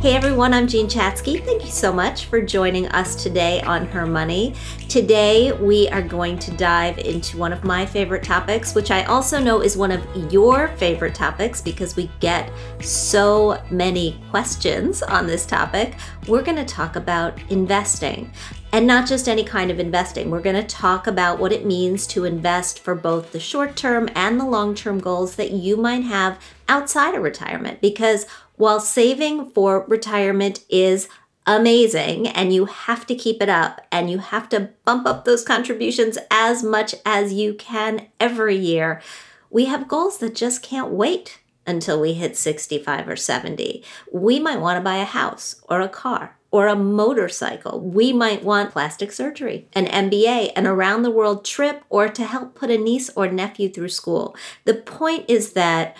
Hey everyone, I'm Jean Chatzky. Thank you so much for joining us today on Her Money. Today we are going to dive into one of my favorite topics, which I also know is one of your favorite topics because we get so many questions on this topic. We're going to talk about investing. And not just any kind of investing. We're going to talk about what it means to invest for both the short term and the long term goals that you might have outside of retirement. Because while saving for retirement is amazing and you have to keep it up and you have to bump up those contributions as much as you can every year, we have goals that just can't wait until we hit 65 or 70. We might want to buy a house or a car or a motorcycle. We might want plastic surgery, an MBA, an around the world trip, or to help put a niece or nephew through school. The point is that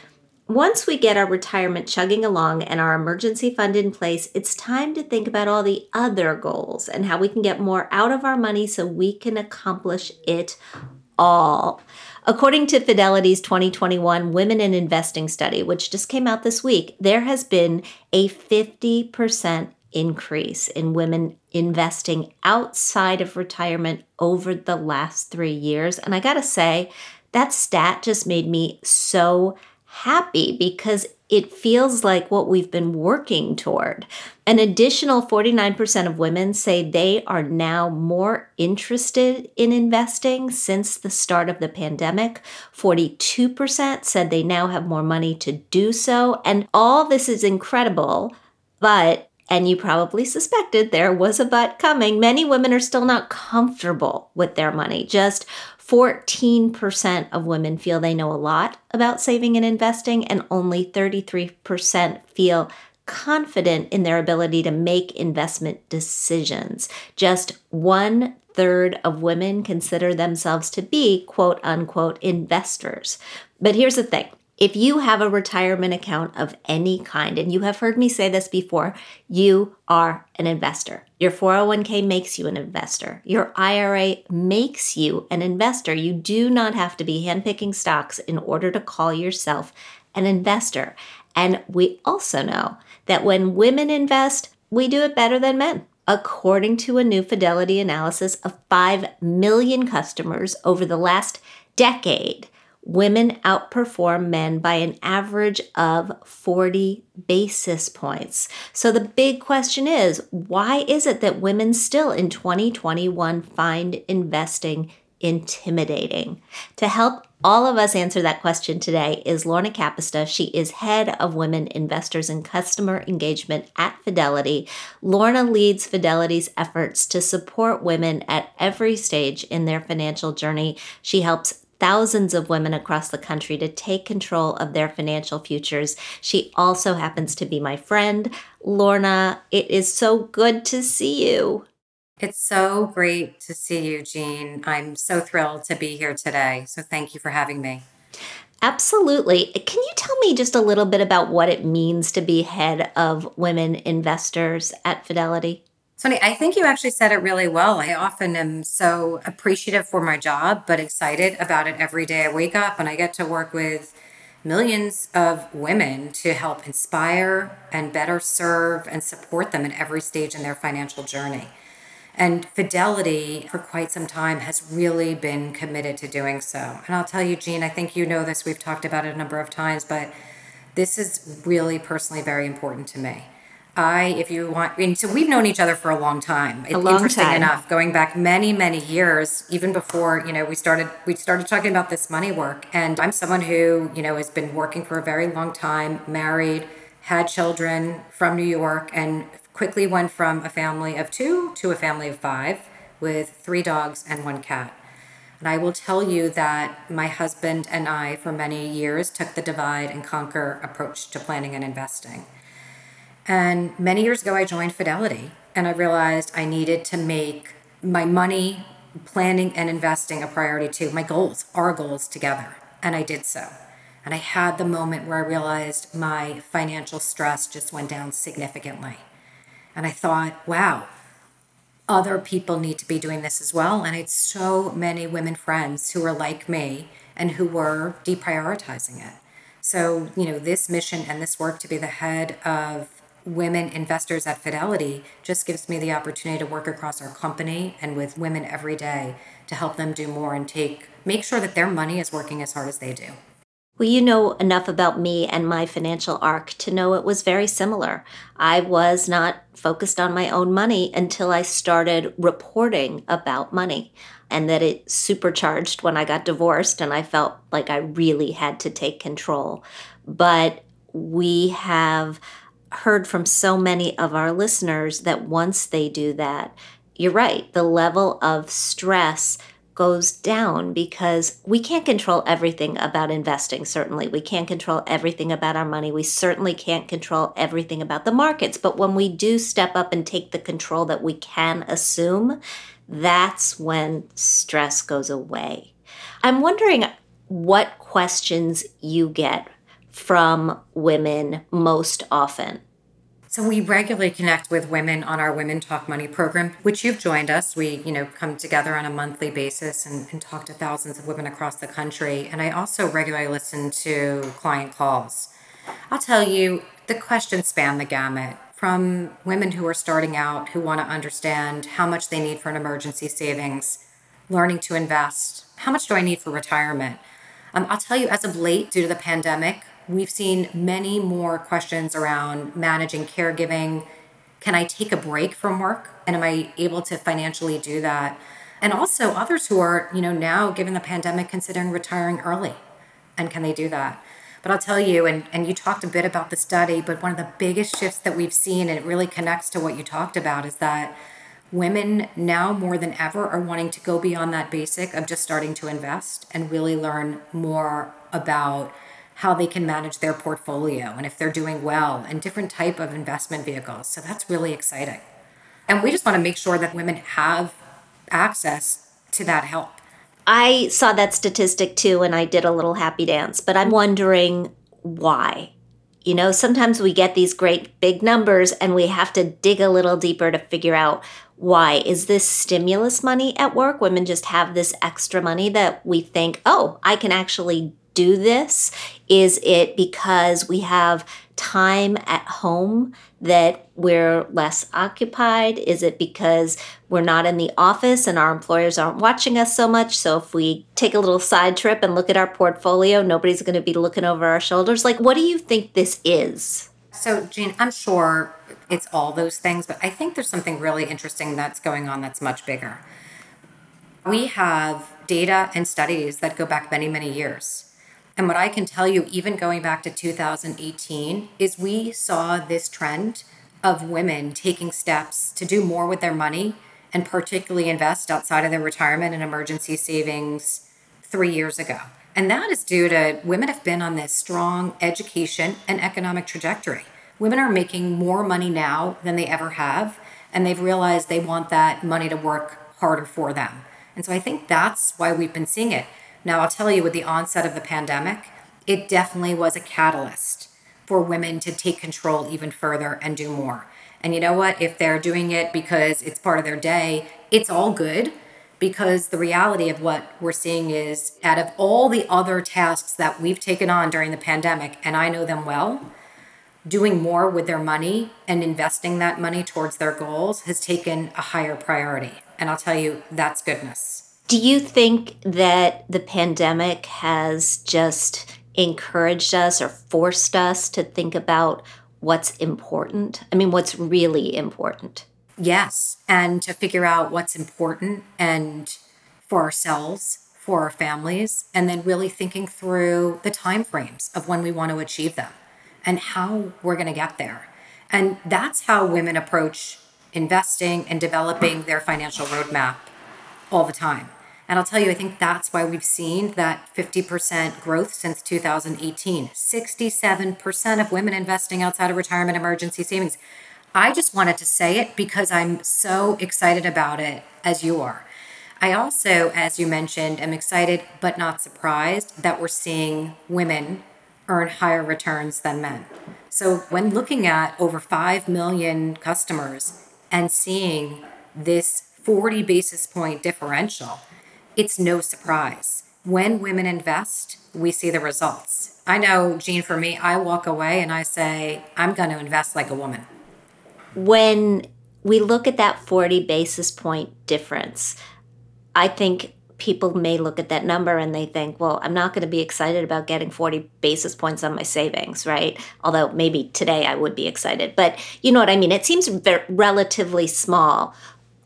once we get our retirement chugging along and our emergency fund in place, it's time to think about all the other goals and how we can get more out of our money so we can accomplish it all. According to Fidelity's 2021 Women in Investing study, which just came out this week, there has been a 50% increase in women investing outside of retirement over the last three years. And I gotta say, that stat just made me so happy because it feels like what we've been working toward. An additional 49% of women say they are now more interested in investing since the start of the pandemic. 42% said they now have more money to do so. And all this is incredible, but and you probably suspected there was a but coming. Many women are still not comfortable with their money. Just 14% of women feel they know a lot about saving and investing, and only 33% feel confident in their ability to make investment decisions. Just one third of women consider themselves to be quote unquote investors. But here's the thing if you have a retirement account of any kind, and you have heard me say this before, you are an investor. Your 401k makes you an investor. Your IRA makes you an investor. You do not have to be handpicking stocks in order to call yourself an investor. And we also know that when women invest, we do it better than men. According to a new Fidelity analysis of 5 million customers over the last decade, women outperform men by an average of 40 basis points. So the big question is why is it that women still in 2021 find investing intimidating? To help all of us answer that question today is Lorna Kapusta. She is head of women investors and customer engagement at Fidelity. Lorna leads Fidelity's efforts to support women at every stage in their financial journey. She helps thousands of women across the country to take control of their financial futures. She also happens to be my friend. Lorna, it is so good to see you. It's so great to see you, Jean. I'm so thrilled to be here today. So thank you for having me. Absolutely. Can you tell me just a little bit about what it means to be head of women investors at Fidelity? Sonny, I think you actually said it really well. I often am so appreciative for my job, but excited about it every day I wake up and I get to work with millions of women to help inspire and better serve and support them at every stage in their financial journey. And Fidelity, for quite some time, has really been committed to doing so. And I'll tell you, Jean, I think you know this, we've talked about it a number of times, but this is really personally very important to me. I, if you want, mean, so we've known each other for a long time. A long Interesting time. enough, going back many, many years, even before you know we started, we started talking about this money work. And I'm someone who you know has been working for a very long time, married, had children from New York, and quickly went from a family of two to a family of five with three dogs and one cat. And I will tell you that my husband and I, for many years, took the divide and conquer approach to planning and investing. And many years ago, I joined Fidelity and I realized I needed to make my money, planning, and investing a priority too. My goals, our goals together. And I did so. And I had the moment where I realized my financial stress just went down significantly. And I thought, wow, other people need to be doing this as well. And I had so many women friends who were like me and who were deprioritizing it. So, you know, this mission and this work to be the head of women investors at Fidelity just gives me the opportunity to work across our company and with women every day to help them do more and take make sure that their money is working as hard as they do. Well, you know enough about me and my financial arc to know it was very similar. I was not focused on my own money until I started reporting about money, and that it supercharged when I got divorced and I felt like I really had to take control. But we have heard from so many of our listeners that once they do that, you're right, the level of stress goes down because we can't control everything about investing, certainly. We can't control everything about our money. We certainly can't control everything about the markets. But when we do step up and take the control that we can assume, that's when stress goes away. I'm wondering what questions you get from women most often. So we regularly connect with women on our Women Talk Money program, which you've joined us. We, you know, come together on a monthly basis and, and talk to thousands of women across the country. And I also regularly listen to client calls. I'll tell you, the questions span the gamut from women who are starting out who want to understand how much they need for an emergency savings, learning to invest, how much do I need for retirement. Um, I'll tell you, as of late, due to the pandemic, we've seen many more questions around managing caregiving. Can I take a break from work? And am I able to financially do that? And also others who are, you know, now given the pandemic considering retiring early. And can they do that? But I'll tell you, and, and you talked a bit about the study, but one of the biggest shifts that we've seen, and it really connects to what you talked about, is that women now more than ever are wanting to go beyond that basic of just starting to invest and really learn more about how they can manage their portfolio and if they're doing well and different type of investment vehicles. So that's really exciting. And we just want to make sure that women have access to that help. I saw that statistic too and I did a little happy dance, but I'm wondering why. You know, sometimes we get these great big numbers and we have to dig a little deeper to figure out why. Is this stimulus money at work? Women just have this extra money that we think, oh, I can actually do this? Is it because we have time at home that we're less occupied? Is it because we're not in the office and our employers aren't watching us so much? So if we take a little side trip and look at our portfolio, nobody's going to be looking over our shoulders. Like, what do you think this is? So, Jean, I'm sure it's all those things, but I think there's something really interesting that's going on that's much bigger. We have data and studies that go back many, many years and what I can tell you, even going back to 2018, is we saw this trend of women taking steps to do more with their money and particularly invest outside of their retirement and emergency savings three years ago. And that is due to women have been on this strong education and economic trajectory. Women are making more money now than they ever have, and they've realized they want that money to work harder for them. And so I think that's why we've been seeing it. Now, I'll tell you, with the onset of the pandemic, it definitely was a catalyst for women to take control even further and do more. And you know what? If they're doing it because it's part of their day, it's all good because the reality of what we're seeing is out of all the other tasks that we've taken on during the pandemic, and I know them well, doing more with their money and investing that money towards their goals has taken a higher priority. And I'll tell you, that's goodness. Do you think that the pandemic has just encouraged us or forced us to think about what's important? I mean, what's really important? Yes. And to figure out what's important and for ourselves, for our families, and then really thinking through the timeframes of when we want to achieve them and how we're going to get there. And that's how women approach investing and developing their financial roadmap all the time. And I'll tell you, I think that's why we've seen that 50% growth since 2018. 67% of women investing outside of retirement emergency savings. I just wanted to say it because I'm so excited about it as you are. I also, as you mentioned, am excited but not surprised that we're seeing women earn higher returns than men. So when looking at over 5 million customers and seeing this 40 basis point differential, it's no surprise. When women invest, we see the results. I know, Jean, for me, I walk away and I say, I'm going to invest like a woman. When we look at that 40 basis point difference, I think people may look at that number and they think, well, I'm not going to be excited about getting 40 basis points on my savings, right? Although maybe today I would be excited. But you know what I mean? It seems relatively small.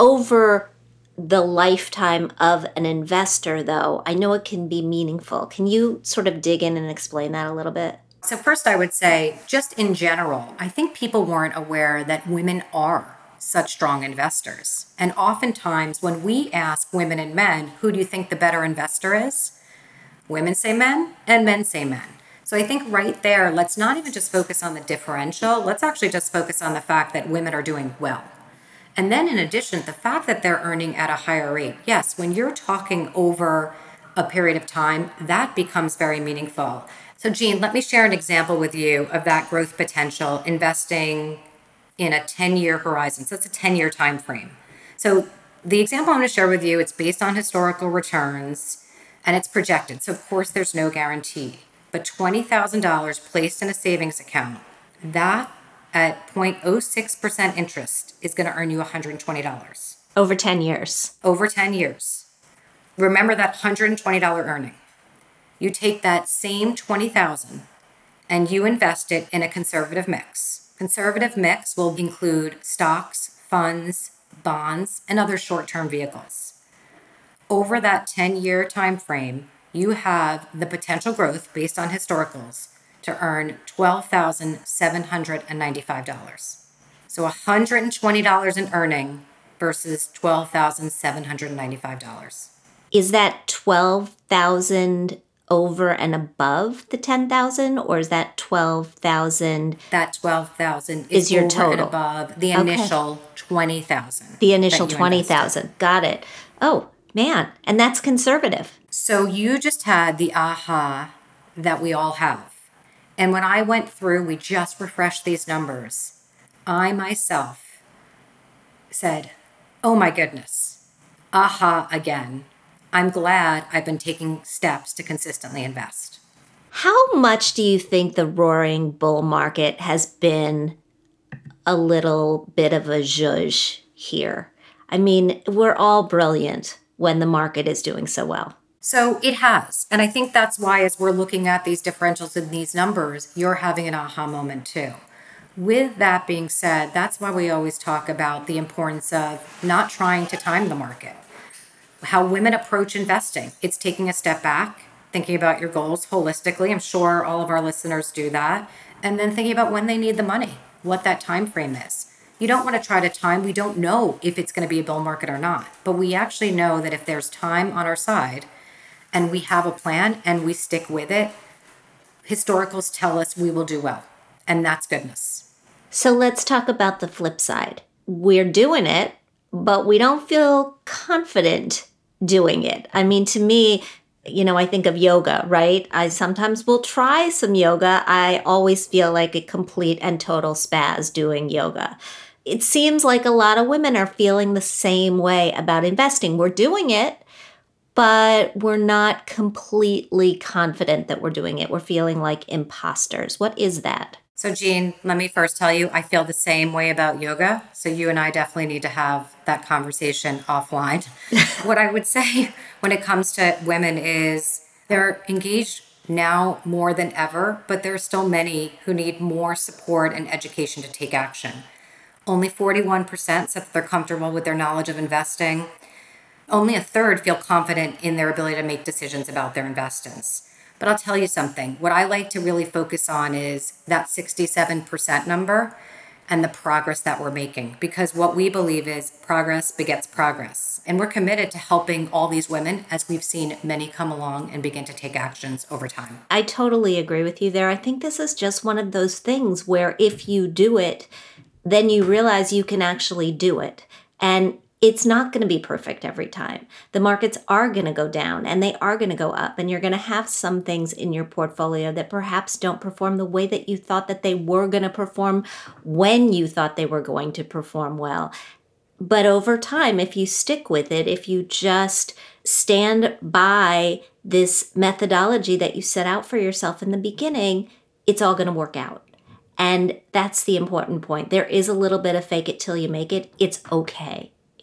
Over the lifetime of an investor, though, I know it can be meaningful. Can you sort of dig in and explain that a little bit? So, first, I would say, just in general, I think people weren't aware that women are such strong investors. And oftentimes, when we ask women and men, who do you think the better investor is? Women say men, and men say men. So, I think right there, let's not even just focus on the differential, let's actually just focus on the fact that women are doing well. And then, in addition, the fact that they're earning at a higher rate. Yes, when you're talking over a period of time, that becomes very meaningful. So, Jean, let me share an example with you of that growth potential investing in a 10 year horizon. So, that's a 10 year time frame. So, the example I'm going to share with you, it's based on historical returns and it's projected. So, of course, there's no guarantee. But $20,000 placed in a savings account, that at 0.06% interest is going to earn you $120. Over 10 years. Over 10 years. Remember that $120 earning. You take that same 20,000 and you invest it in a conservative mix. Conservative mix will include stocks, funds, bonds, and other short-term vehicles. Over that 10-year time frame, you have the potential growth based on historicals to earn $12,795. So $120 in earning versus $12,795. Is that 12,000 over and above the 10,000 or is that 12,000 That 12,000 is, Is your total. above the Okay. initial 20,000. the initial that you 20,000? Got it. Oh, man, and that's conservative. So you just had the aha that we all have. And when I went through, we just refreshed these numbers. I myself said, Oh my goodness, aha again. I'm glad I've been taking steps to consistently invest. How much do you think the roaring bull market has been a little bit of a zhuzh here? I mean, we're all brilliant when the market is doing so well. So it has. And I think that's why, as we're looking at these differentials in these numbers, you're having an aha moment too. With that being said, that's why we always talk about the importance of not trying to time the market. How women approach investing, it's taking a step back, thinking about your goals holistically. I'm sure all of our listeners do that. And then thinking about when they need the money, what that time frame is. You don't want to try to time. We don't know if it's going to be a bull market or not. But we actually know that if there's time on our side and we have a plan and we stick with it, historicals tell us we will do well. And that's goodness. So let's talk about the flip side. We're doing it, but we don't feel confident doing it. I mean, to me, you know, I think of yoga, right? I sometimes will try some yoga. I always feel like a complete and total spaz doing yoga. It seems like a lot of women are feeling the same way about investing. We're doing it, but we're not completely confident that we're doing it. We're feeling like imposters. What is that? So, Jean, let me first tell you, I feel the same way about yoga. So, you and I definitely need to have that conversation offline. what I would say when it comes to women is they're engaged now more than ever, but there are still many who need more support and education to take action. Only 41% said that they're comfortable with their knowledge of investing. Only a third feel confident in their ability to make decisions about their investments. But I'll tell you something. What I like to really focus on is that 67% number and the progress that we're making. Because what we believe is progress begets progress. And we're committed to helping all these women as we've seen many come along and begin to take actions over time. I totally agree with you there. I think this is just one of those things where if you do it, then you realize you can actually do it. And it's not going to be perfect every time. The markets are going to go down and they are going to go up, and you're going to have some things in your portfolio that perhaps don't perform the way that you thought that they were going to perform when you thought they were going to perform well. But over time, if you stick with it, if you just stand by this methodology that you set out for yourself in the beginning, it's all going to work out. And that's the important point. There is a little bit of fake it till you make it. It's okay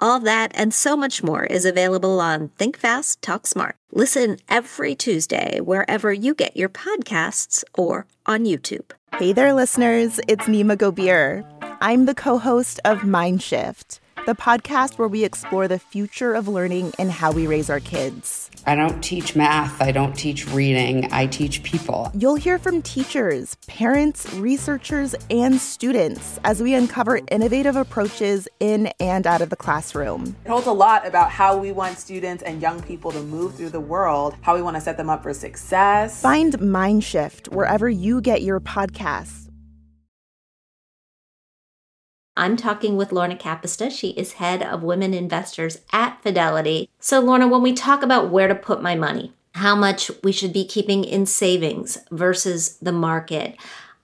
All that and so much more is available on Think Fast, Talk Smart. Listen every Tuesday wherever you get your podcasts or on YouTube. Hey there, listeners. It's Nimah Gobir. I'm the co host of Mindshift the podcast where we explore the future of learning and how we raise our kids. I don't teach math, I don't teach reading, I teach people. You'll hear from teachers, parents, researchers, and students as we uncover innovative approaches in and out of the classroom. It holds a lot about how we want students and young people to move through the world, how we want to set them up for success. Find Mindshift wherever you get your podcasts I'm talking with Lorna Kapusta. She is head of women investors at Fidelity. So, Lorna, when we talk about where to put my money, how much we should be keeping in savings versus the market,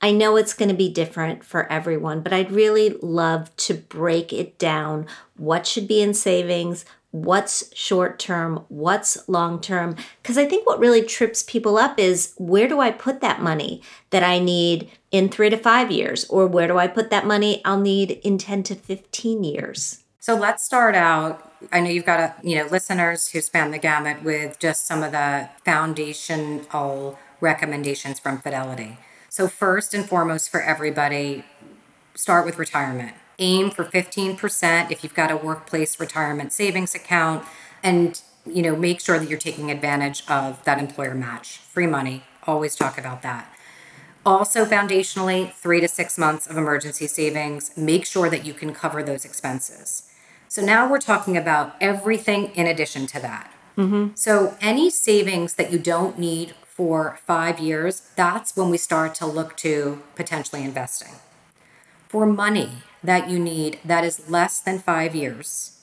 I know it's going to be different for everyone, but I'd really love to break it down. What should be in savings? What's short term, what's long term. Because I think what really trips people up is where do I put that money that I need in three to five years? Or where do I put that money I'll need in 10 to 15 years? So let's start out. I know you've got a, you know listeners who span the gamut with just some of the foundational recommendations from Fidelity. So first and foremost for everybody, start with retirement aim for 15% if you've got a workplace retirement savings account and you know make sure that you're taking advantage of that employer match. Free money. Always talk about that. Also foundationally 3 to 6 months of emergency savings. Make sure that you can cover those expenses. So now we're talking about everything in addition to that. Mm-hmm. so any savings that you don't need for 5 years that's when we start to look to potentially investing. For money that you need that is less than five years,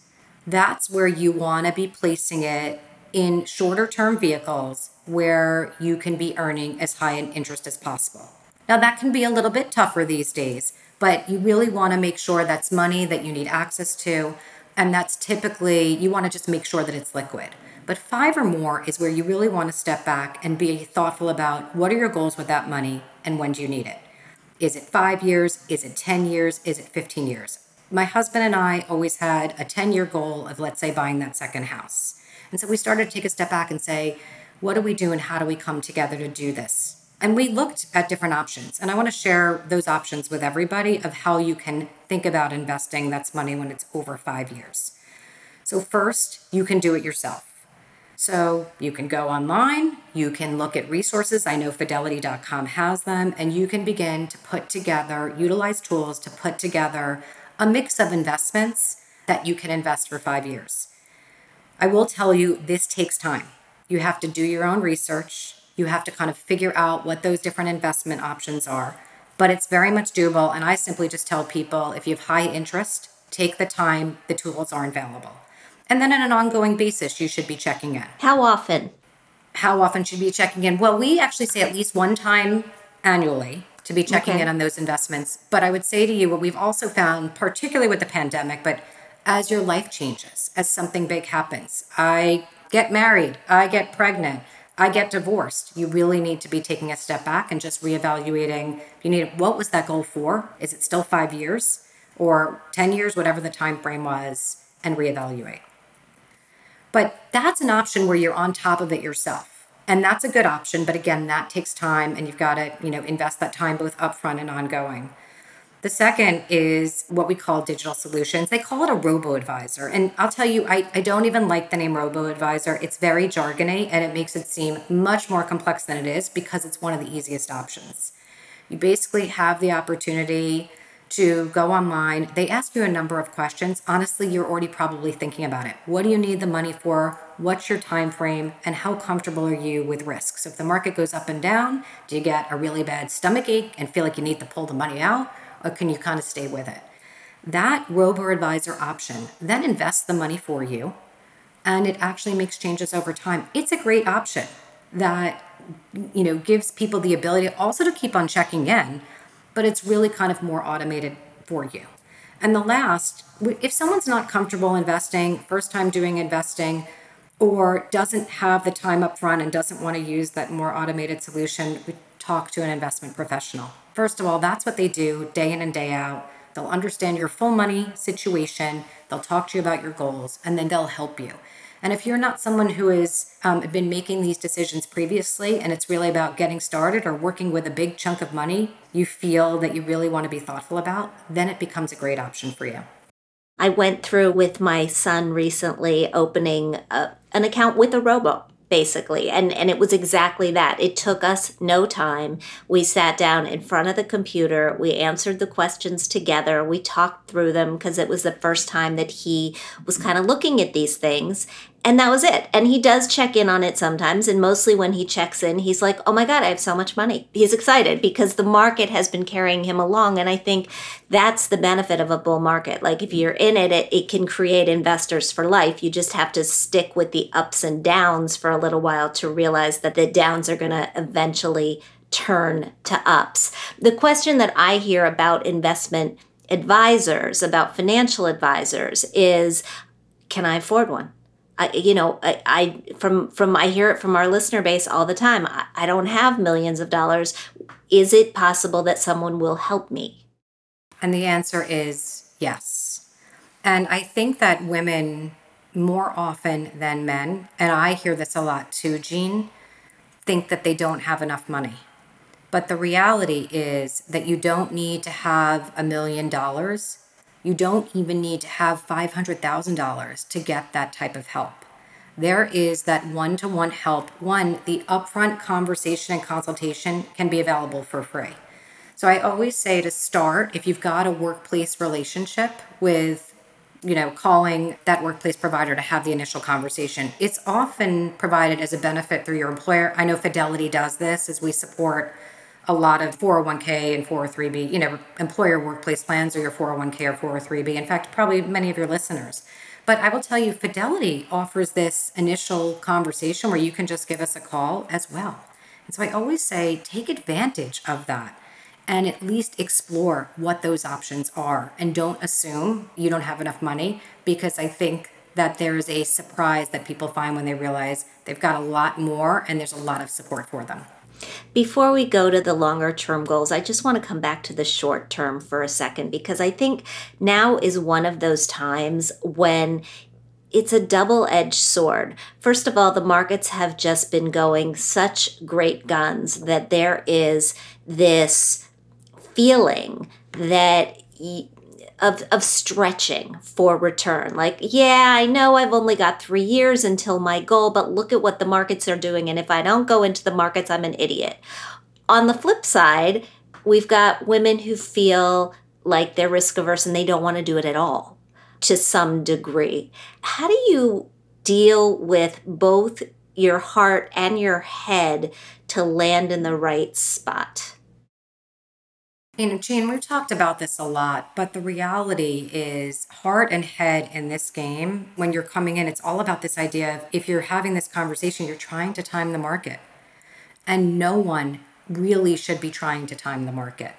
that's where you want to be placing it in shorter term vehicles where you can be earning as high an interest as possible. Now, that can be a little bit tougher these days, but you really want to make sure that's money that you need access to. And that's typically, you want to just make sure that it's liquid. But five or more is where you really want to step back and be thoughtful about what are your goals with that money and when do you need it? Is it five years? Is it 10 years? Is it 15 years? My husband and I always had a 10 year goal of, let's say, buying that second house. And so we started to take a step back and say, what do we do and how do we come together to do this? And we looked at different options. And I want to share those options with everybody of how you can think about investing that's money when it's over five years. So, first, you can do it yourself. So you can go online, you can look at resources. I know fidelity.com has them, and you can begin to put together, utilize tools to put together a mix of investments that you can invest for five years. I will tell you, this takes time. You have to do your own research, you have to kind of figure out what those different investment options are. But it's very much doable, and I simply just tell people if you have high interest, take the time, the tools are available. And then on an ongoing basis, you should be checking in. How often? How often should you be checking in? Well, we actually say at least one time annually to be checking okay. in on those investments. But I would say to you, what we've also found, particularly with the pandemic, but as your life changes, as something big happens, I get married, I get pregnant, I get divorced. You really need to be taking a step back and just reevaluating. You need what was that goal for? Is it still five years or 10 years, whatever the time frame was, and reevaluate. But that's an option where you're on top of it yourself. And that's a good option, but again, that takes time and you've got to, you know, invest that time both upfront and ongoing. The second is what we call digital solutions. They call it a robo advisor. And I'll tell you, I, I don't even like the name robo advisor. It's very jargony and it makes it seem much more complex than it is because it's one of the easiest options. You basically have the opportunity to go online. They ask you a number of questions. Honestly, you're already probably thinking about it. What do you need the money for? What's your time frame? And how comfortable are you with risks? If the market goes up and down, do you get a really bad stomach ache and feel like you need to pull the money out? Or can you kind of stay with it? That robo advisor option then invests the money for you and it actually makes changes over time. It's a great option that you know gives people the ability also to keep on checking in but it's really kind of more automated for you. And the last, if someone's not comfortable investing, first time doing investing, or doesn't have the time up front and doesn't want to use that more automated solution, we talk to an investment professional. First of all, that's what they do day in and day out. They'll understand your full money situation, they'll talk to you about your goals, and then they'll help you. And if you're not someone who has um, been making these decisions previously and it's really about getting started or working with a big chunk of money you feel that you really want to be thoughtful about, then it becomes a great option for you. I went through with my son recently opening a, an account with a robo basically and and it was exactly that. It took us no time. We sat down in front of the computer. We answered the questions together. We talked through them because it was the first time that he was kind of looking at these things and that was it. And he does check in on it sometimes. And mostly when he checks in, he's like, oh my God, I have so much money. He's excited because the market has been carrying him along. And I think that's the benefit of a bull market. Like if you're in it, it, it can create investors for life. You just have to stick with the ups and downs for a little while to realize that the downs are going to eventually turn to ups. The question that I hear about investment advisors, about financial advisors, is can I afford one? I, you know, I, I from from I hear it from our listener base all the time. I, I don't have millions of dollars. Is it possible that someone will help me? And the answer is yes. And I think that women more often than men, and I hear this a lot too, Jean, think that they don't have enough money. But the reality is that you don't need to have a million dollars you don't even need to have $500,000 to get that type of help. There is that one to one help. One, the upfront conversation and consultation can be available for free. So I always say to start, if you've got a workplace relationship with, you know, calling that workplace provider to have the initial conversation, it's often provided as a benefit through your employer. I know Fidelity does this as we support a lot of 401k and 403b, you know, employer workplace plans oh or your 401k or 403b. In fact, probably many of your listeners. But I will tell you, Fidelity offers this initial conversation where you can just give us a call as well. And so I always say take advantage of that and at least explore what those options are and don't assume you don't have enough money because I think that there's a surprise that people find when they realize they've got a lot more and there's a lot of support for them. Before we go to the longer term goals, I just want to come back to the short term for a second because I think now is one of those times when it's a double edged sword. First of all, the markets have just been going such great guns that there is this feeling that. Of, of stretching for return. Like, yeah, I know I've only got three years until my goal, but look at what the markets are doing. And if I don't go into the markets, I'm an idiot. On the flip side, we've got women who feel like they're risk averse and they don't want to do it at all to some degree. How do you deal with both your heart and your head to land in the right spot? You know, Jean, we've talked about this a lot, but the reality is heart and head in this game, when you're coming in, it's all about this idea of if you're having this conversation, you're trying to time the market. And no one really should be trying to time the market.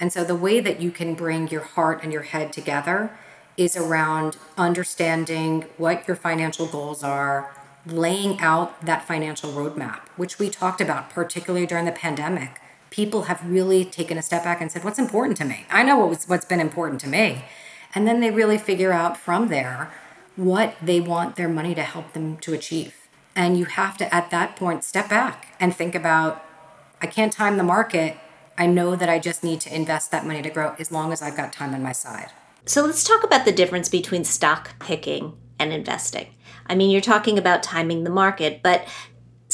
And so the way that you can bring your heart and your head together is around understanding what your financial goals are, laying out that financial roadmap, which we talked about, particularly during the pandemic. People have really taken a step back and said, What's important to me? I know what was, what's been important to me. And then they really figure out from there what they want their money to help them to achieve. And you have to, at that point, step back and think about I can't time the market. I know that I just need to invest that money to grow as long as I've got time on my side. So let's talk about the difference between stock picking and investing. I mean, you're talking about timing the market, but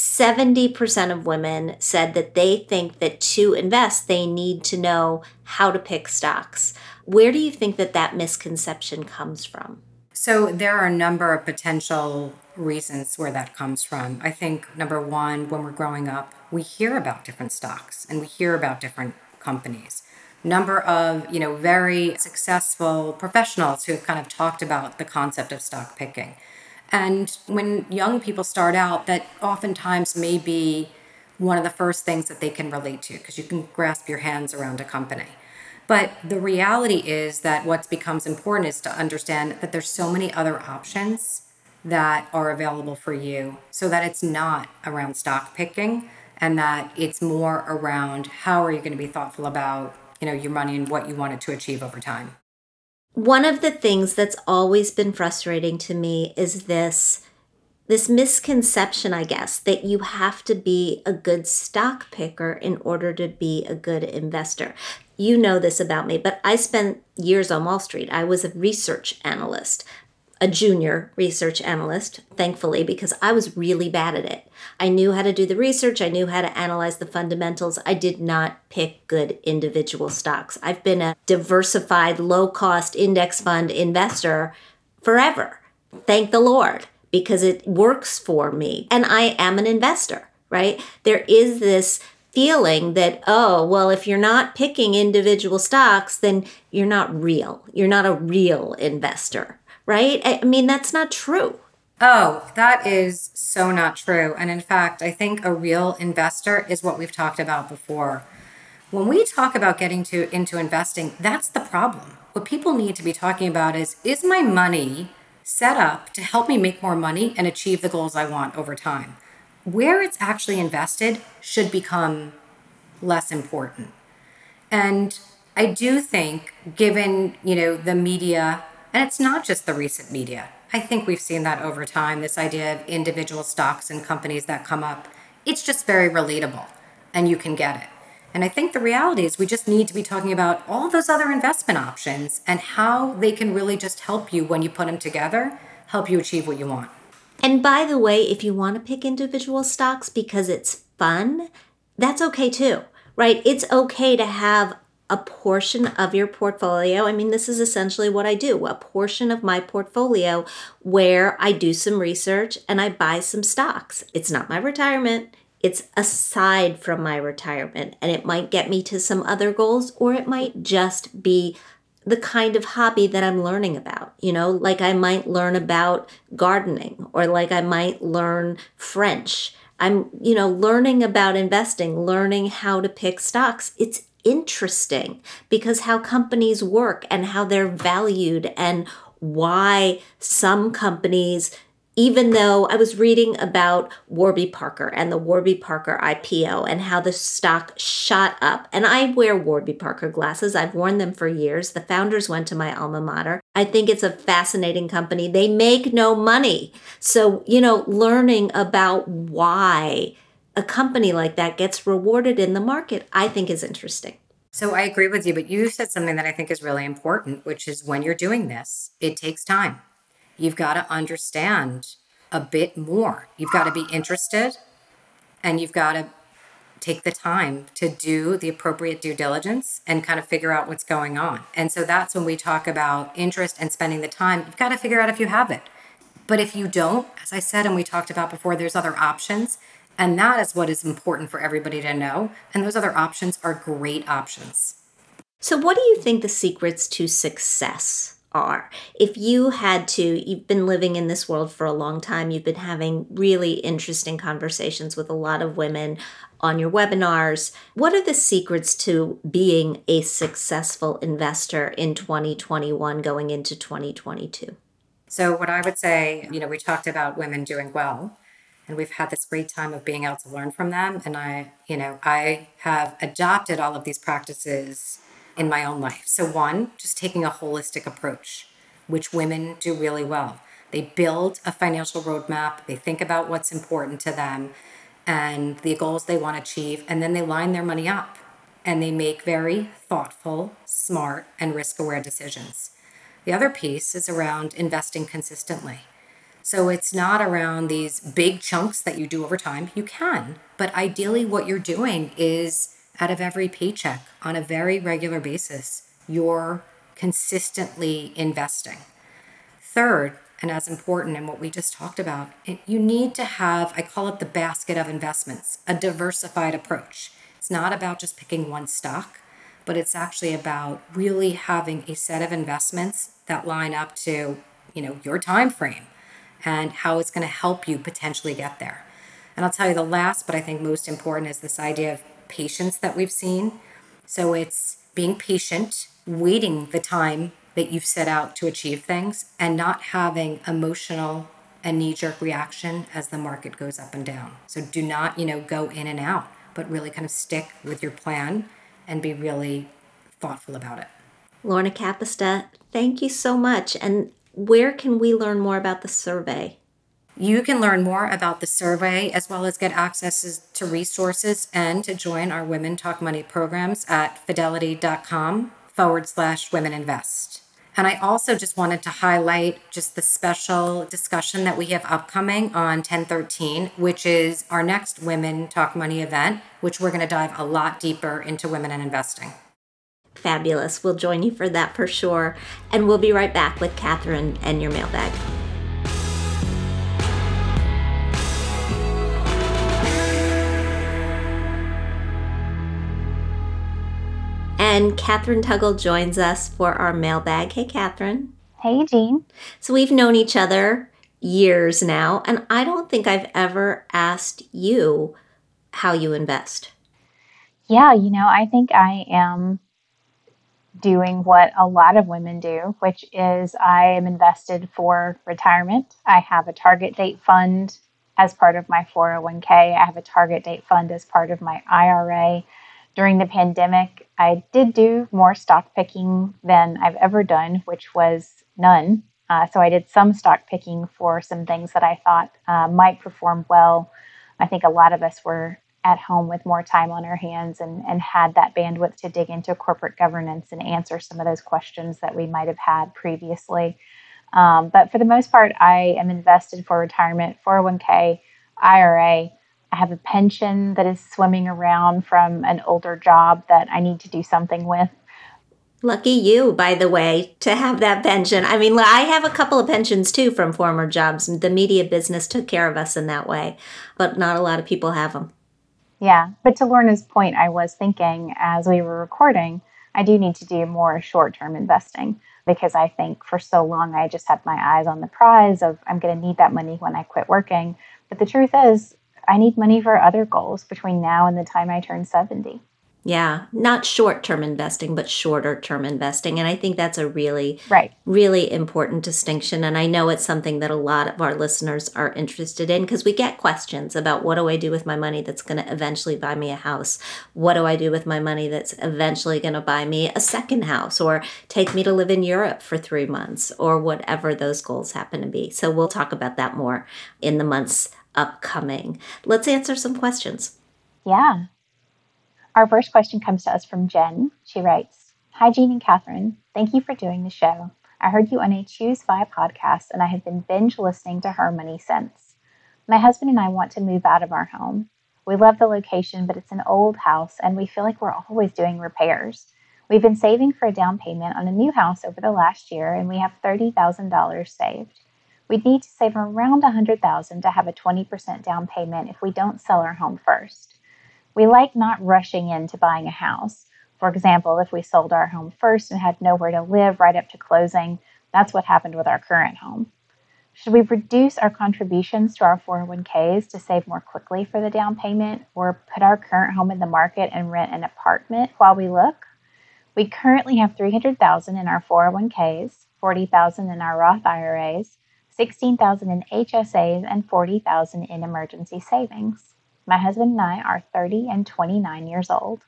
70% of women said that they think that to invest, they need to know how to pick stocks. Where do you think that that misconception comes from? So, there are a number of potential reasons where that comes from. I think number one, when we're growing up, we hear about different stocks and we hear about different companies number of you know very successful professionals who have kind of talked about the concept of stock picking and when young people start out that oftentimes may be one of the first things that they can relate to because you can grasp your hands around a company. But the reality is that what becomes important is to understand that there's so many other options that are available for you so that it's not around stock picking and that it's more around how are you going to be thoughtful about you know your money and what you wanted to achieve over time one of the things that's always been frustrating to me is this this misconception i guess that you have to be a good stock picker in order to be a good investor. You know this about me but i spent years on wall street. I was a research analyst a junior research analyst, thankfully, because I was really bad at it. I knew how to do the research, I knew how to analyze the fundamentals. I did not pick good individual stocks. I've been a diversified, low cost index fund investor forever. Thank the Lord, because it works for me. And I am an investor, right? There is this feeling that, oh, well, if you're not picking individual stocks, then you're not real. You're not a real investor right? I mean, that's not true. Oh, that is so not true. And in fact, I think a real investor is what we've talked about before. When we talk about getting to into investing, that's the problem. What people need to be talking about is is my money set up to help me make more money and achieve the goals I want over time? Where it's actually invested should become less important. And I do think given, you know, the media and it's not just the recent media. I think we've seen that over time this idea of individual stocks and companies that come up. It's just very relatable and you can get it. And I think the reality is we just need to be talking about all those other investment options and how they can really just help you when you put them together, help you achieve what you want. And by the way, if you want to pick individual stocks because it's fun, that's okay too, right? It's okay to have a portion of your portfolio. I mean, this is essentially what I do a portion of my portfolio where I do some research and I buy some stocks. It's not my retirement, it's aside from my retirement. And it might get me to some other goals, or it might just be the kind of hobby that I'm learning about. You know, like I might learn about gardening, or like I might learn French. I'm, you know, learning about investing, learning how to pick stocks. It's interesting because how companies work and how they're valued and why some companies even though I was reading about Warby Parker and the Warby Parker IPO and how the stock shot up. And I wear Warby Parker glasses. I've worn them for years. The founders went to my alma mater. I think it's a fascinating company. They make no money. So, you know, learning about why a company like that gets rewarded in the market, I think is interesting. So I agree with you, but you said something that I think is really important, which is when you're doing this, it takes time you've got to understand a bit more. You've got to be interested and you've got to take the time to do the appropriate due diligence and kind of figure out what's going on. And so that's when we talk about interest and spending the time. You've got to figure out if you have it. But if you don't, as I said and we talked about before, there's other options. And that is what is important for everybody to know. And those other options are great options. So, what do you think the secrets to success are. If you had to, you've been living in this world for a long time, you've been having really interesting conversations with a lot of women on your webinars. What are the secrets to being a successful investor in 2021 going into 2022? So, what I would say, you know, we talked about women doing well and we've had this great time of being able to learn from them and i you know i have adopted all of these practices in my own life. So, one, just taking a holistic approach, which women do really well. They build a financial roadmap, they think about what's important to them and the goals they want to achieve, and then they line their money up and they make very thoughtful, smart, and risk aware decisions. The other piece is around investing consistently. So it's not around these big chunks that you do over time. You can, but ideally, what you're doing is out of every paycheck on a very regular basis, you're consistently investing. Third, and as important in what we just talked about, it, you need to have, I call it the basket of investments, a diversified approach. It's not about just picking one stock, but it's actually about really having a set of investments that line up to, you know, your time frame and how it's going to help you potentially get there. And I'll tell you the last, but I think most important is this idea of patience that we've seen. So it's being patient, waiting the time that you've set out to achieve things, and not having emotional and knee jerk reaction as the market goes up and down. So do not, you know, go in and out, but really kind of stick with your plan and be really thoughtful about it. Lorna Kapusta, thank you so much. And where can we learn more about the survey? You can learn more about the survey as well as get access to resources and to join our Women Talk Money programs at fidelity.com forward slash women invest. And I also just wanted to highlight just the special discussion that we have upcoming on 1013, which is our next Women Talk Money event, which we're going to dive a lot deeper into women and investing. Fabulous. We'll join you for that for sure. And we'll be right back with Catherine and your mailbag. And Catherine Tuggle joins us for our mailbag. Hey, Catherine. Hey, Jean. So we've known each other years now, and I don't think I've ever asked you how you invest. Yeah, you know, I think I am doing what a lot of women do, which is I am invested for retirement. I have a target date fund as part of my 401k, I have a target date fund as part of my IRA during the pandemic, I did do more stock picking than I've ever done, which was none. Uh, so I did some stock picking for some things that I thought uh, might perform well. I think a lot of us were at home with more time on our hands and, and had that bandwidth to dig into corporate governance and answer some of those questions that we might have had previously. Um, but for the most part, I am invested for retirement, 401k, IRA, I have a pension that is swimming around from an older job that I need to do something with. Lucky you, by the way, to have that pension. I mean, I have a couple of pensions too from former jobs. The media business took care of us in that way, but not a lot of people have them. Yeah, but to Lorna's point, I was thinking as we were recording, I do need to do more short term investing because I think for so long I just had my eyes on the prize of I'm going to need that money when I quit working. But the truth is, I need money for other goals between now and the time I turn 70. Yeah, not short term investing, but shorter term investing. And I think that's a really, Right. really important distinction. And I know it's something that a lot of our listeners are interested in because we get questions about what do I do with my money that's going to eventually buy me a house? What do I do with my money that's eventually going to buy me a second house or take me to live in Europe for three months or whatever those goals happen to be? So we'll talk about that more in the months upcoming. Let's answer some questions. Yeah. Our first question comes to us from Jen. She writes Hi, Jean and Catherine. Thank you for doing the show. I heard you on a ChooseFI podcast, and I have been binge listening to Her Money since. My husband and I want to move out of our home. We love the location, but it's an old house, and we feel like we're always doing repairs. We've been saving for a down payment on a new house over the last year, and we have $30,000 saved. We'd need to save around $100,000 to have a 20% down payment if we don't sell our home first. We like not rushing into buying a house. For example, if we sold our home first and had nowhere to live right up to closing, that's what happened with our current home. Should we reduce our contributions to our 401ks to save more quickly for the down payment or put our current home in the market and rent an apartment while we look? We currently have 300,000 in our 401ks, 40,000 in our Roth IRAs, 16,000 in HSAs and 40,000 in emergency savings. My husband and I are 30 and 29 years old.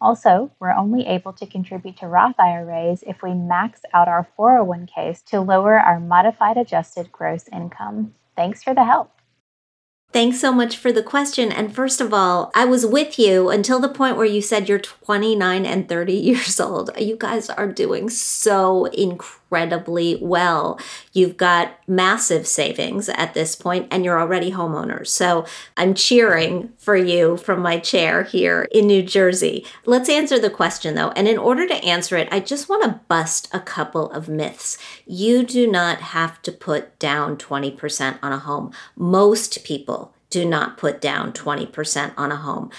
Also, we're only able to contribute to Roth IRAs if we max out our 401ks to lower our modified adjusted gross income. Thanks for the help. Thanks so much for the question. And first of all, I was with you until the point where you said you're 29 and 30 years old. You guys are doing so incredibly well. You've got massive savings at this point, and you're already homeowners. So I'm cheering for you from my chair here in New Jersey. Let's answer the question though. And in order to answer it, I just want to bust a couple of myths. You do not have to put down 20% on a home. Most people do not put down 20% on a home.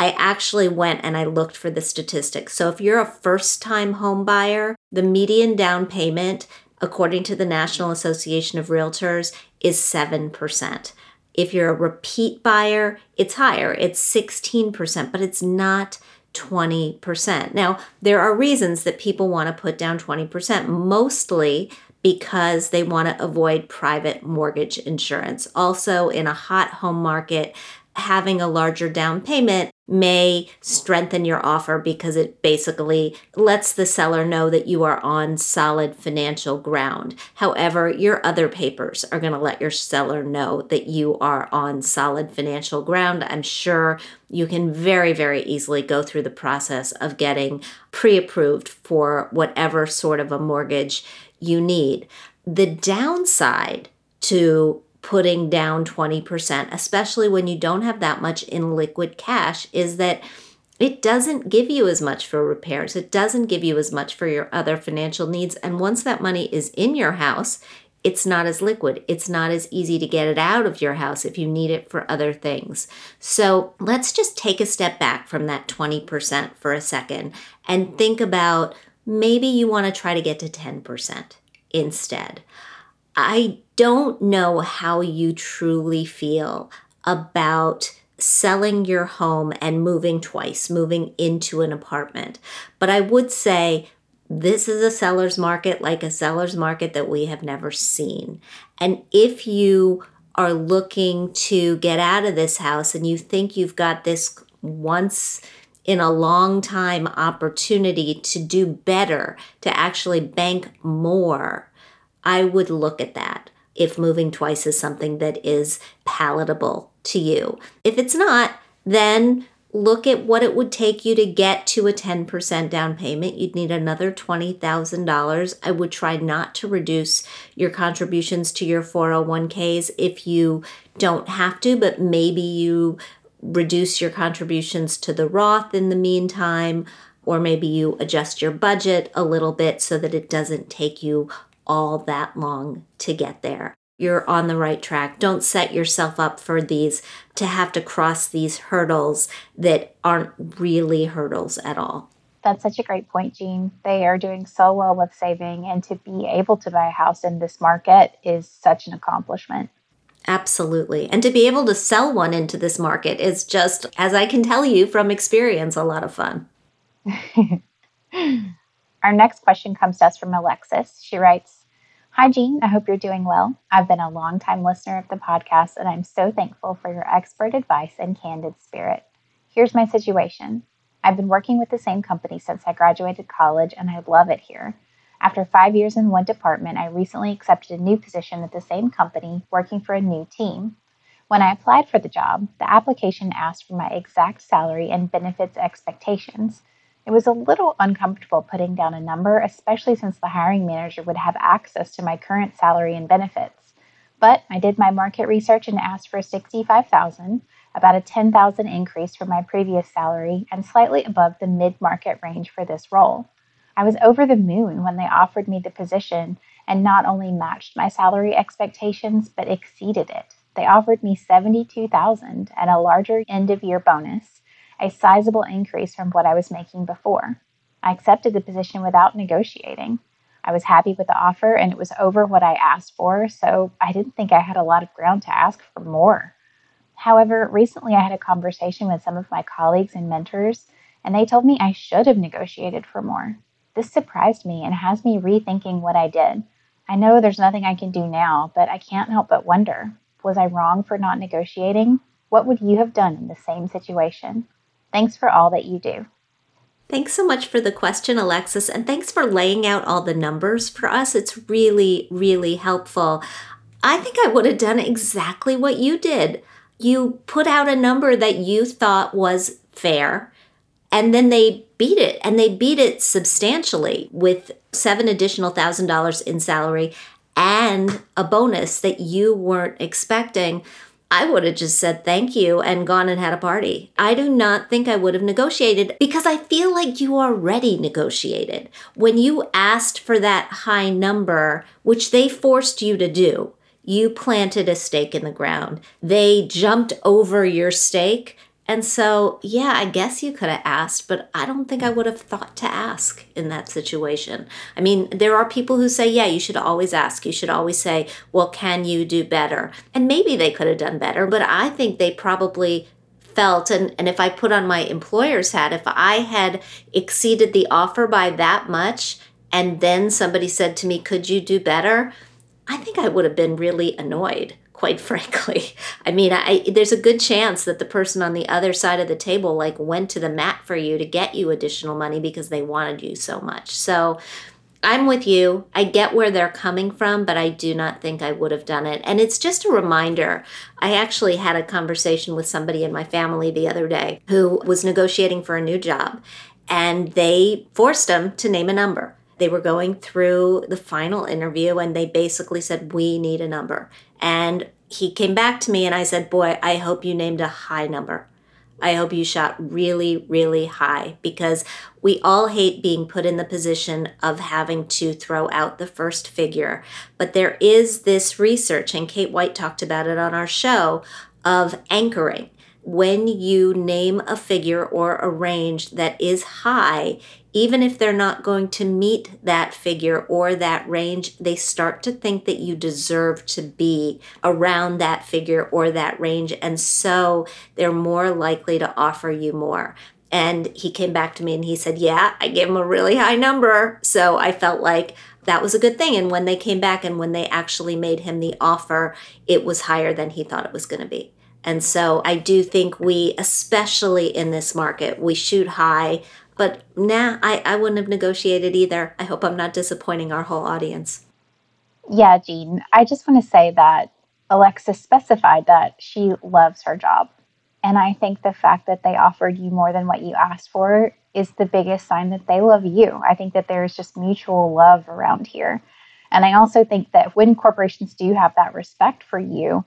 I actually went and I looked for the statistics. So if you're a first time home buyer, the median down payment, according to the National Association of Realtors, is 7%. If you're a repeat buyer, it's higher, it's 16%, but it's not 20%. Now, there are reasons that people want to put down 20%, mostly because they want to avoid private mortgage insurance. Also, in a hot home market, having a larger down payment may strengthen your offer because it basically lets the seller know that you are on solid financial ground. However, your other papers are going to let your seller know that you are on solid financial ground. I'm sure you can very, very easily go through the process of getting pre approved for whatever sort of a mortgage you need. The downside to putting down 20%, especially when you don't have that much in liquid cash, is that it doesn't give you as much for repairs. It doesn't give you as much for your other financial needs. And once that money is in your house, it's not as liquid. It's not as easy to get it out of your house if you need it for other things. So let's just take a step back from that 20% for a second and think about maybe you want to try to get to 10% instead. I don't know how you truly feel about selling your home and moving twice, moving into an apartment. But I would say this is a seller's market like a seller's market that we have never seen. And if you are looking to get out of this house and you think you've got this once in a long time opportunity to do better, to actually bank more, I would look at that if moving twice is something that is palatable to you. If it's not, then look at what it would take you to get to a 10% down payment. You'd need another $20,000. I would try not to reduce your contributions to your 401ks if you don't have to, but maybe you reduce your contributions to the Roth in the meantime, or maybe you adjust your budget a little bit so that it doesn't take you all that long to get there. You're on the right track. Don't set yourself up for these to have to cross these hurdles that aren't really hurdles at all. That's such a great point, Jean. They are doing so well with saving, and to be able to buy a house in this market is such an accomplishment. Absolutely. And to be able to sell one into this market is just, as I can tell you from experience, a lot of fun. Our next question comes to us from Alexis. She writes Hi, Jean. I hope you're doing well. I've been a longtime listener of the podcast, and I'm so thankful for your expert advice and candid spirit. Here's my situation I've been working with the same company since I graduated college, and I love it here. After five years in one department, I recently accepted a new position at the same company, working for a new team. When I applied for the job, the application asked for my exact salary and benefits expectations. It was a little uncomfortable putting down a number, especially since the hiring manager would have access to my current salary and benefits. But I did my market research and asked for 65,000, about a 10,000 increase from my previous salary and slightly above the mid-market range for this role. I was over the moon when they offered me the position and not only matched my salary expectations but exceeded it. They offered me 72,000 and a larger end of year bonus, a sizable increase from what I was making before. I accepted the position without negotiating. I was happy with the offer and it was over what I asked for, so I didn't think I had a lot of ground to ask for more. However, recently I had a conversation with some of my colleagues and mentors, and they told me I should have negotiated for more. This surprised me and has me rethinking what I did. I know there's nothing I can do now, but I can't help but wonder was I wrong for not negotiating? What would you have done in the same situation? Thanks for all that you do. Thanks so much for the question, Alexis, and thanks for laying out all the numbers for us. It's really, really helpful. I think I would have done exactly what you did. You put out a number that you thought was fair, and then they beat it, and they beat it substantially with seven additional thousand dollars in salary and a bonus that you weren't expecting. I would have just said thank you and gone and had a party. I do not think I would have negotiated because I feel like you already negotiated. When you asked for that high number, which they forced you to do, you planted a stake in the ground. They jumped over your stake and so, yeah, I guess you could have asked, but I don't think I would have thought to ask in that situation. I mean, there are people who say, yeah, you should always ask. You should always say, well, can you do better? And maybe they could have done better, but I think they probably felt and, and if I put on my employer's hat, if I had exceeded the offer by that much and then somebody said to me, Could you do better? I think I would have been really annoyed quite frankly. I mean, I, there's a good chance that the person on the other side of the table like went to the mat for you to get you additional money because they wanted you so much. So I'm with you. I get where they're coming from, but I do not think I would have done it. And it's just a reminder. I actually had a conversation with somebody in my family the other day who was negotiating for a new job, and they forced him to name a number. They were going through the final interview and they basically said, We need a number. And he came back to me and I said, Boy, I hope you named a high number. I hope you shot really, really high because we all hate being put in the position of having to throw out the first figure. But there is this research, and Kate White talked about it on our show, of anchoring when you name a figure or a range that is high, even if they're not going to meet that figure or that range, they start to think that you deserve to be around that figure or that range. And so they're more likely to offer you more. And he came back to me and he said, Yeah, I gave him a really high number. So I felt like that was a good thing. And when they came back and when they actually made him the offer, it was higher than he thought it was going to be. And so I do think we, especially in this market, we shoot high. But nah, I, I wouldn't have negotiated either. I hope I'm not disappointing our whole audience. Yeah, Jean. I just want to say that Alexis specified that she loves her job. And I think the fact that they offered you more than what you asked for is the biggest sign that they love you. I think that there's just mutual love around here. And I also think that when corporations do have that respect for you,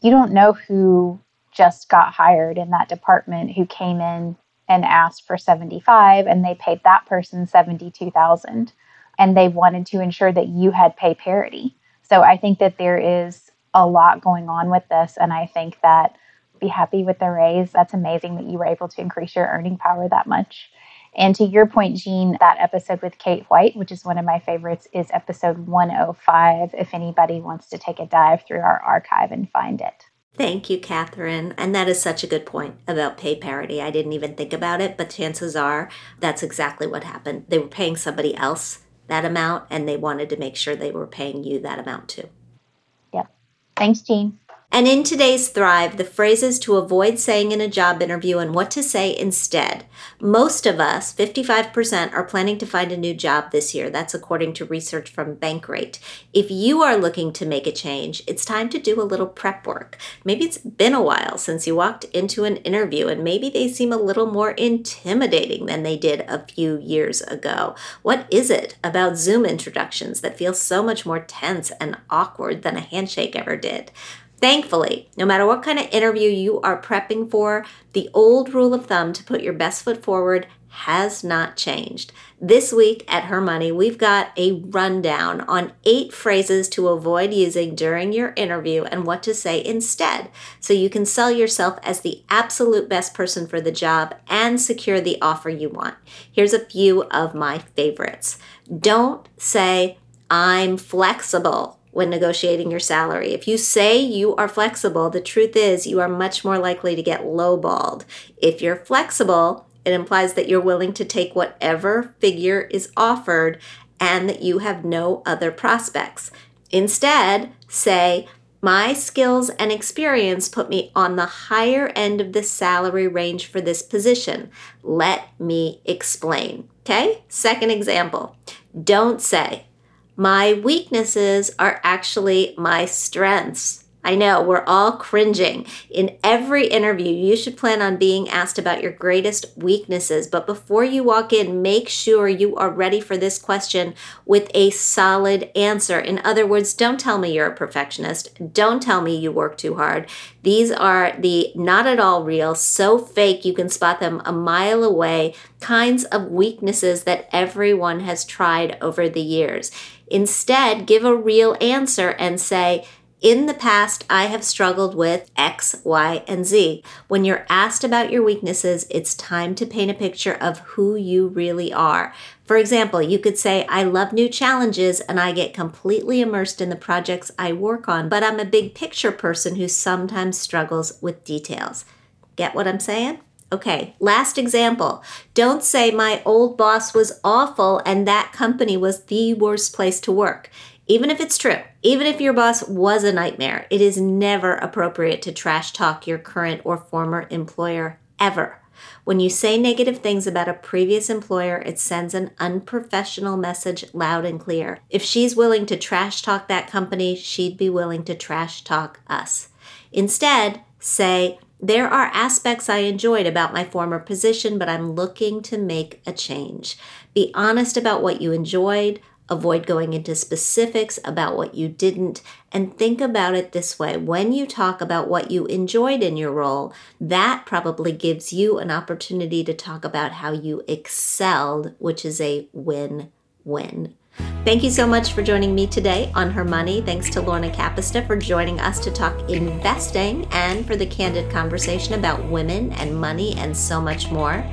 you don't know who just got hired in that department who came in and asked for 75 and they paid that person 72,000 and they wanted to ensure that you had pay parity. So I think that there is a lot going on with this and I think that be happy with the raise. That's amazing that you were able to increase your earning power that much. And to your point, Jean, that episode with Kate White, which is one of my favorites, is episode 105. If anybody wants to take a dive through our archive and find it. Thank you, Catherine. And that is such a good point about pay parity. I didn't even think about it, but chances are that's exactly what happened. They were paying somebody else that amount, and they wanted to make sure they were paying you that amount too. Yep. Thanks, Jean. And in today's Thrive, the phrases to avoid saying in a job interview and what to say instead. Most of us, 55%, are planning to find a new job this year. That's according to research from Bankrate. If you are looking to make a change, it's time to do a little prep work. Maybe it's been a while since you walked into an interview and maybe they seem a little more intimidating than they did a few years ago. What is it about Zoom introductions that feels so much more tense and awkward than a handshake ever did? Thankfully, no matter what kind of interview you are prepping for, the old rule of thumb to put your best foot forward has not changed. This week at Her Money, we've got a rundown on eight phrases to avoid using during your interview and what to say instead, so you can sell yourself as the absolute best person for the job and secure the offer you want. Here's a few of my favorites. Don't say, I'm flexible when negotiating your salary. If you say you are flexible, the truth is you are much more likely to get lowballed. If you're flexible, it implies that you're willing to take whatever figure is offered and that you have no other prospects. Instead, say, my skills and experience put me on the higher end of the salary range for this position. Let me explain. Okay? Second example. Don't say, my weaknesses are actually my strengths. I know we're all cringing. In every interview, you should plan on being asked about your greatest weaknesses. But before you walk in, make sure you are ready for this question with a solid answer. In other words, don't tell me you're a perfectionist. Don't tell me you work too hard. These are the not at all real, so fake you can spot them a mile away kinds of weaknesses that everyone has tried over the years. Instead, give a real answer and say, in the past, I have struggled with X, Y, and Z. When you're asked about your weaknesses, it's time to paint a picture of who you really are. For example, you could say, I love new challenges and I get completely immersed in the projects I work on, but I'm a big picture person who sometimes struggles with details. Get what I'm saying? Okay, last example. Don't say my old boss was awful and that company was the worst place to work. Even if it's true, even if your boss was a nightmare, it is never appropriate to trash talk your current or former employer ever. When you say negative things about a previous employer, it sends an unprofessional message loud and clear. If she's willing to trash talk that company, she'd be willing to trash talk us. Instead, say, there are aspects I enjoyed about my former position, but I'm looking to make a change. Be honest about what you enjoyed, Avoid going into specifics about what you didn't, and think about it this way when you talk about what you enjoyed in your role, that probably gives you an opportunity to talk about how you excelled, which is a win win. Thank you so much for joining me today on Her Money. Thanks to Lorna Kapusta for joining us to talk investing and for the candid conversation about women and money and so much more.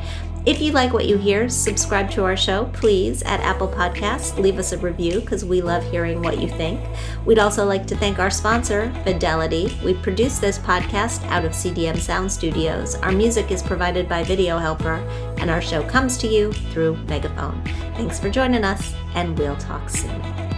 If you like what you hear, subscribe to our show, please, at Apple Podcasts. Leave us a review because we love hearing what you think. We'd also like to thank our sponsor, Fidelity. We produce this podcast out of CDM Sound Studios. Our music is provided by Video Helper, and our show comes to you through Megaphone. Thanks for joining us, and we'll talk soon.